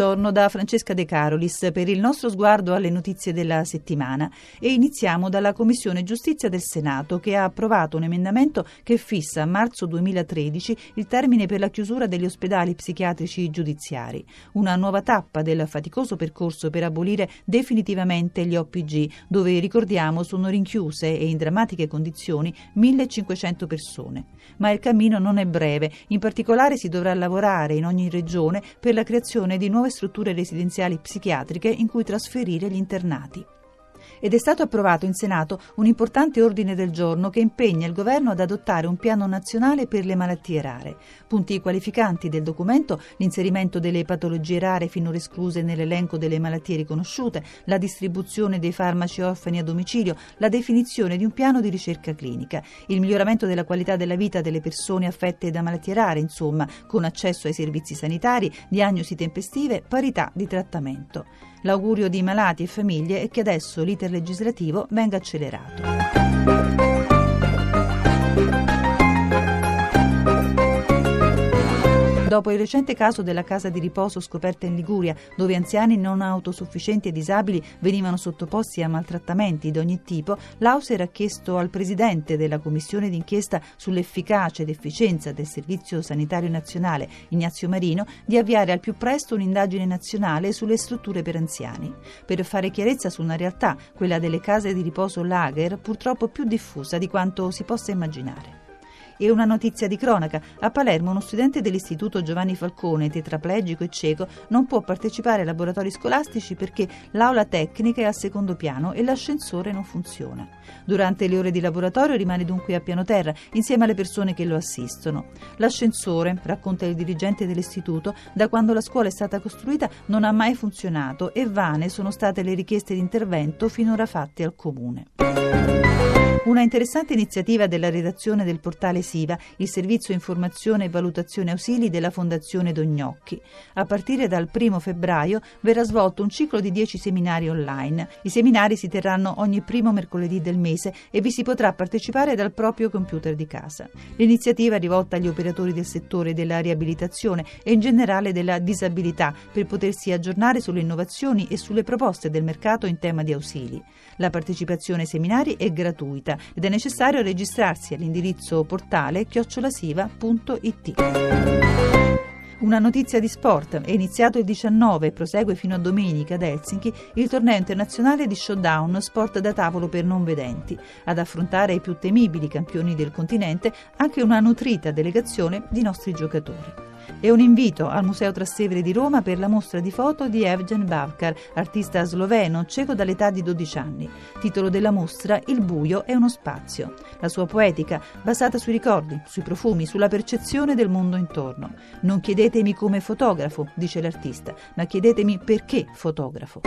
Buongiorno da Francesca De Carolis per il nostro sguardo alle notizie della settimana. E iniziamo dalla Commissione Giustizia del Senato che ha approvato un emendamento che fissa a marzo 2013 il termine per la chiusura degli ospedali psichiatrici giudiziari, una nuova tappa del faticoso percorso per abolire definitivamente gli OPG, dove ricordiamo sono rinchiuse e in drammatiche condizioni 1500 persone. Ma il cammino non è breve, in particolare si dovrà lavorare in ogni regione per la creazione di nuove strutture residenziali psichiatriche in cui trasferire gli internati ed è stato approvato in Senato un importante ordine del giorno che impegna il governo ad adottare un piano nazionale per le malattie rare. Punti qualificanti del documento, l'inserimento delle patologie rare finora escluse nell'elenco delle malattie riconosciute, la distribuzione dei farmaci orfani a domicilio, la definizione di un piano di ricerca clinica, il miglioramento della qualità della vita delle persone affette da malattie rare, insomma, con accesso ai servizi sanitari, diagnosi tempestive, parità di trattamento. L'augurio di malati e famiglie è che adesso l'iter legislativo venga accelerato. Dopo il recente caso della casa di riposo scoperta in Liguria, dove anziani non autosufficienti e disabili venivano sottoposti a maltrattamenti di ogni tipo, l'Auser ha chiesto al presidente della commissione d'inchiesta sull'efficacia ed efficienza del Servizio Sanitario Nazionale, Ignazio Marino, di avviare al più presto un'indagine nazionale sulle strutture per anziani, per fare chiarezza su una realtà, quella delle case di riposo lager, purtroppo più diffusa di quanto si possa immaginare. E una notizia di cronaca. A Palermo uno studente dell'istituto Giovanni Falcone, tetraplegico e cieco, non può partecipare ai laboratori scolastici perché l'aula tecnica è al secondo piano e l'ascensore non funziona. Durante le ore di laboratorio rimane dunque a piano terra insieme alle persone che lo assistono. L'ascensore, racconta il dirigente dell'istituto, da quando la scuola è stata costruita non ha mai funzionato e vane sono state le richieste di intervento finora fatte al comune. Una interessante iniziativa della redazione del portale SIVA, il servizio informazione e valutazione ausili della Fondazione Dognocchi. A partire dal primo febbraio verrà svolto un ciclo di 10 seminari online. I seminari si terranno ogni primo mercoledì del mese e vi si potrà partecipare dal proprio computer di casa. L'iniziativa è rivolta agli operatori del settore della riabilitazione e in generale della disabilità per potersi aggiornare sulle innovazioni e sulle proposte del mercato in tema di ausili. La partecipazione ai seminari è gratuita ed è necessario registrarsi all'indirizzo portale chiocciolasiva.it. Una notizia di sport. È iniziato il 19 e prosegue fino a domenica ad Helsinki il torneo internazionale di showdown sport da tavolo per non vedenti. Ad affrontare i più temibili campioni del continente anche una nutrita delegazione di nostri giocatori e un invito al Museo Trastevere di Roma per la mostra di foto di Evgen Bavkar, artista sloveno cieco dall'età di 12 anni. Titolo della mostra Il buio è uno spazio. La sua poetica, basata sui ricordi, sui profumi, sulla percezione del mondo intorno. Non chiedetemi come fotografo, dice l'artista, ma chiedetemi perché fotografo.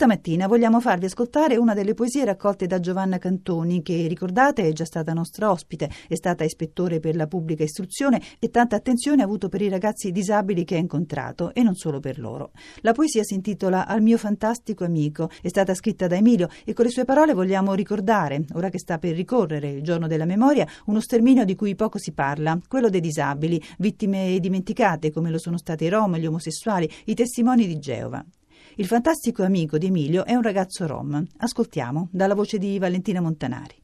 Questa mattina vogliamo farvi ascoltare una delle poesie raccolte da Giovanna Cantoni, che ricordate è già stata nostra ospite, è stata ispettore per la pubblica istruzione e tanta attenzione ha avuto per i ragazzi disabili che ha incontrato e non solo per loro. La poesia si intitola Al mio fantastico amico, è stata scritta da Emilio e con le sue parole vogliamo ricordare, ora che sta per ricorrere il giorno della memoria, uno sterminio di cui poco si parla, quello dei disabili, vittime dimenticate come lo sono stati i rom, gli omosessuali, i testimoni di Geova. Il fantastico amico di Emilio è un ragazzo rom. Ascoltiamo dalla voce di Valentina Montanari.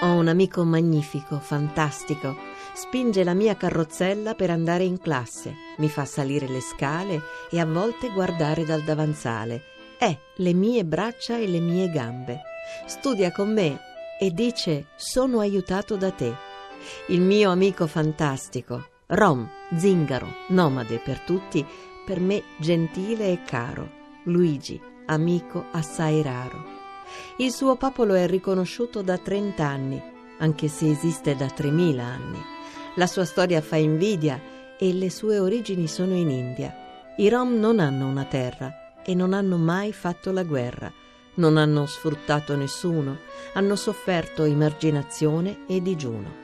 Ho un amico magnifico, fantastico. Spinge la mia carrozzella per andare in classe, mi fa salire le scale e a volte guardare dal davanzale. È le mie braccia e le mie gambe studia con me e dice sono aiutato da te. Il mio amico fantastico, Rom, zingaro, nomade per tutti, per me gentile e caro, Luigi, amico assai raro. Il suo popolo è riconosciuto da 30 anni, anche se esiste da 3000 anni. La sua storia fa invidia e le sue origini sono in India. I Rom non hanno una terra, e non hanno mai fatto la guerra, non hanno sfruttato nessuno, hanno sofferto emarginazione e digiuno.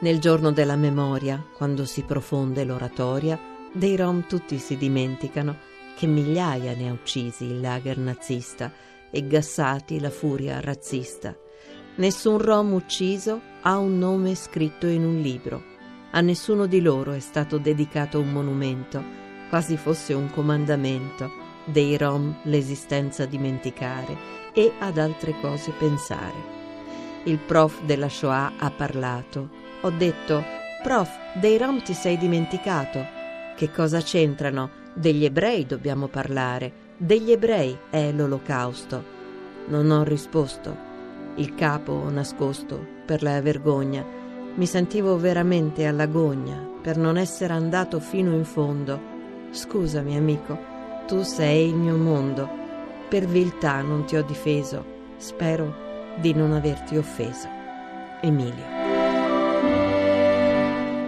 Nel giorno della memoria, quando si profonde l'oratoria, dei rom tutti si dimenticano che migliaia ne ha uccisi il lager nazista e gassati la furia razzista. Nessun rom ucciso ha un nome scritto in un libro. A nessuno di loro è stato dedicato un monumento, quasi fosse un comandamento dei rom l'esistenza dimenticare e ad altre cose pensare. Il prof della Shoah ha parlato ho detto, prof, dei rom ti sei dimenticato. Che cosa c'entrano? Degli ebrei dobbiamo parlare. Degli ebrei è l'olocausto. Non ho risposto. Il capo nascosto per la vergogna. Mi sentivo veramente alla gogna per non essere andato fino in fondo. Scusami, amico, tu sei il mio mondo. Per viltà non ti ho difeso. Spero di non averti offeso. Emilio.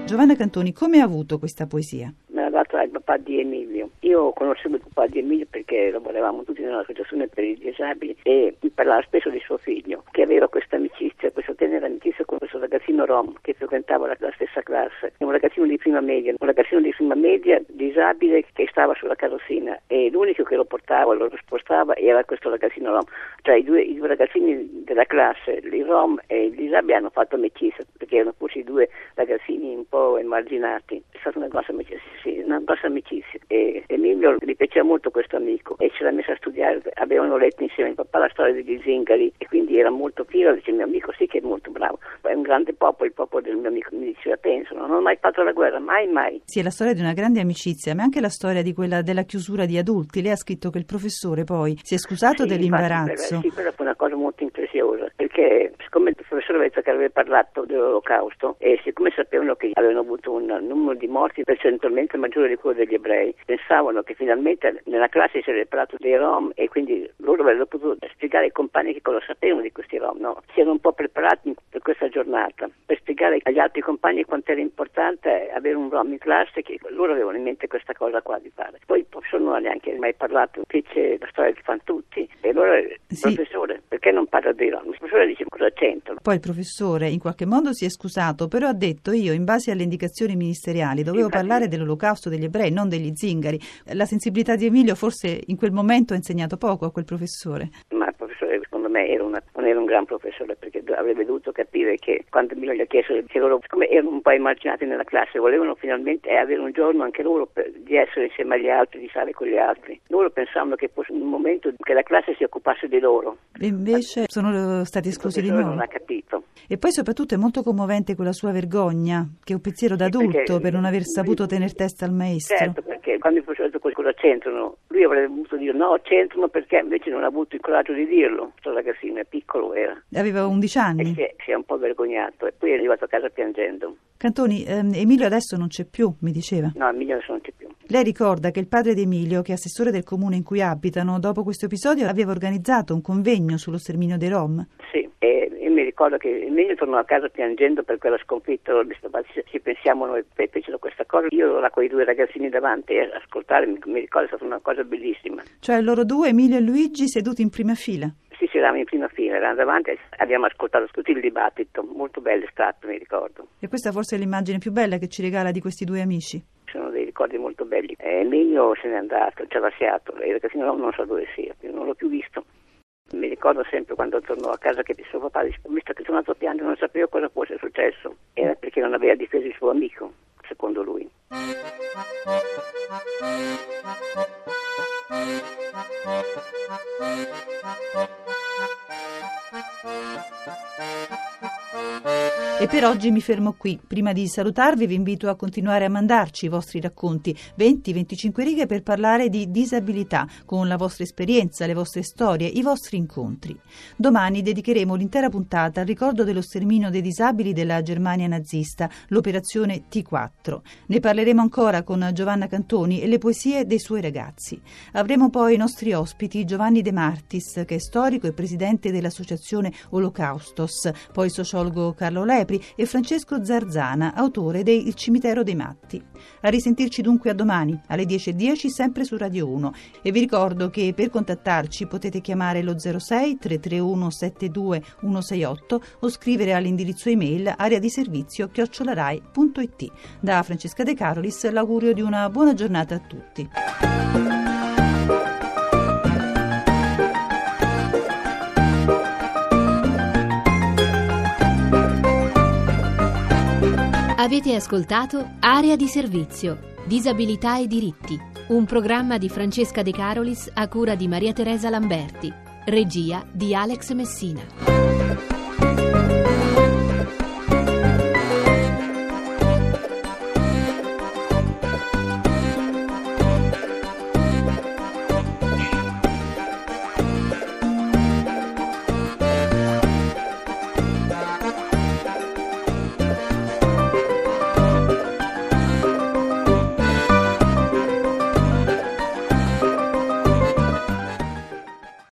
Giovanna Cantoni, come ha avuto questa poesia? Data il papà di Emilio. Io conoscevo il papà di Emilio perché lavoravamo tutti nell'associazione per i disabili e mi parlava spesso di suo figlio, che aveva questa amicizia, questa tenera amicizia con questo ragazzino rom che frequentava la, la stessa classe. Un ragazzino di prima media, un ragazzino di prima media disabile che stava sulla carrozzina e l'unico che lo portava, lo spostava era questo ragazzino rom. Cioè i due, i due ragazzini della classe, il rom e il disabile, hanno fatto amicizia perché erano forse i due ragazzini un po' emarginati. È stata una grossa amicizia, sì, una grossa amicizia. E Emilio gli piaceva molto questo amico e ce l'ha messa a studiare, avevano letto insieme il papà la storia degli zingari e quindi era molto fiero, dice mio amico sì che è molto bravo, è un grande popolo, il popolo del mio amico, mi diceva penso, non ho mai fatto la guerra, mai mai. Sì, è la storia di una grande amicizia, ma anche la storia di quella della chiusura di adulti. Lei ha scritto che il professore poi si è scusato sì, dell'imbarazzo. Infatti, sì, quella fu una cosa molto impresiosa, perché siccome il professore aveva che aveva parlato dell'olocausto e siccome sapevano che avevano avuto un numero di morti percentualmente maggiore di quello degli ebrei, pensavano che finalmente nella classe si era parlato dei Rom e quindi loro avrebbero potuto spiegare ai compagni che cosa sapevano di questi Rom, no? si erano un po' preparati per questa giornata, per spiegare agli altri compagni quanto era importante avere un Rom in classe, che loro avevano in mente questa cosa qua di fare. Poi il professore non ha neanche mai parlato, fece la storia che fanno tutti, e allora il Sì. professore, perché non parla dei Rom? Il professore dice cosa c'entrano? Poi il professore in qualche modo si è scusato, però ha detto io in base alle indicazioni ministeriali dovevo Infatti- parlare dell'olocausto degli ebrei, non degli zingari. La sensibilità di Emilio forse in quel momento ha insegnato poco a quel professore. Ma il professore secondo me era una- non era un gran professore perché avrebbe dovuto capire che quando Emilio gli ha chiesto che loro, siccome erano un po' emarginati nella classe, volevano finalmente avere un giorno anche loro per- di essere insieme agli altri, di stare con gli altri. Loro pensavano che fosse un momento che la classe si occupasse di loro. E invece sono stati Il esclusi di professore nuovo. non ha capito. E poi soprattutto è molto commovente quella sua vergogna, che è un pensiero d'adulto perché- per non aver saputo tener testa al maestro. Certo, perché quando il professore ha detto cosa c'entrano, lui avrebbe voluto dire no, c'entrano perché invece non ha avuto il coraggio di dirlo. Questo ragazzino è piccolo era. Aveva 11 E anni. si è, si è un po' vergognato e poi è arrivato a casa piangendo. Cantoni, ehm, Emilio adesso non c'è più, mi diceva. No, Emilio adesso non c'è più. Lei ricorda che il padre di Emilio, che è assessore del comune in cui abitano, dopo questo episodio aveva organizzato un convegno sullo sterminio dei Rom. Sì, e mi ricordo che Emilio tornò a casa piangendo per quella sconfitta, ho detto, "Ma se ci pensiamo noi fe- fecero questa cosa, io ero là con i due ragazzini davanti a ascoltare, mi, mi ricordo è stata una cosa bellissima. Cioè loro due, Emilio e Luigi, seduti in prima fila. Sì, sì, eravamo in prima fila, eravamo davanti e abbiamo ascoltato tutto il dibattito, molto bello è stato, mi ricordo. E questa forse è l'immagine più bella che ci regala di questi due amici. Sono dei ricordi molto belli. E Emilio se n'è andato, ci ha lasciato, e il ragazzino no, non so dove sia, non l'ho più visto. Mi ricordo sempre quando tornò a casa che suo papà disse, visto che sono andato a piangere non sapevo cosa fosse successo. Era perché non aveva difeso il suo amico, secondo lui. E per oggi mi fermo qui. Prima di salutarvi vi invito a continuare a mandarci i vostri racconti, 20-25 righe per parlare di disabilità, con la vostra esperienza, le vostre storie, i vostri incontri. Domani dedicheremo l'intera puntata al ricordo dello sterminio dei disabili della Germania nazista, l'operazione T4. Ne parleremo ancora con Giovanna Cantoni e le poesie dei suoi ragazzi. Avremo poi i nostri ospiti Giovanni De Martis, che è storico e presidente dell'associazione Holocaustos, poi sociologo Carlo Lepri, Capri e Francesco Zarzana, autore de Il cimitero dei matti. A risentirci dunque a domani alle 10.10 sempre su Radio 1 e vi ricordo che per contattarci potete chiamare lo 06 331 72 168 o scrivere all'indirizzo email area di servizio chiocciolarai.it. Da Francesca De Carolis l'augurio di una buona giornata a tutti. Avete ascoltato Area di servizio, disabilità e diritti, un programma di Francesca De Carolis a cura di Maria Teresa Lamberti, regia di Alex Messina.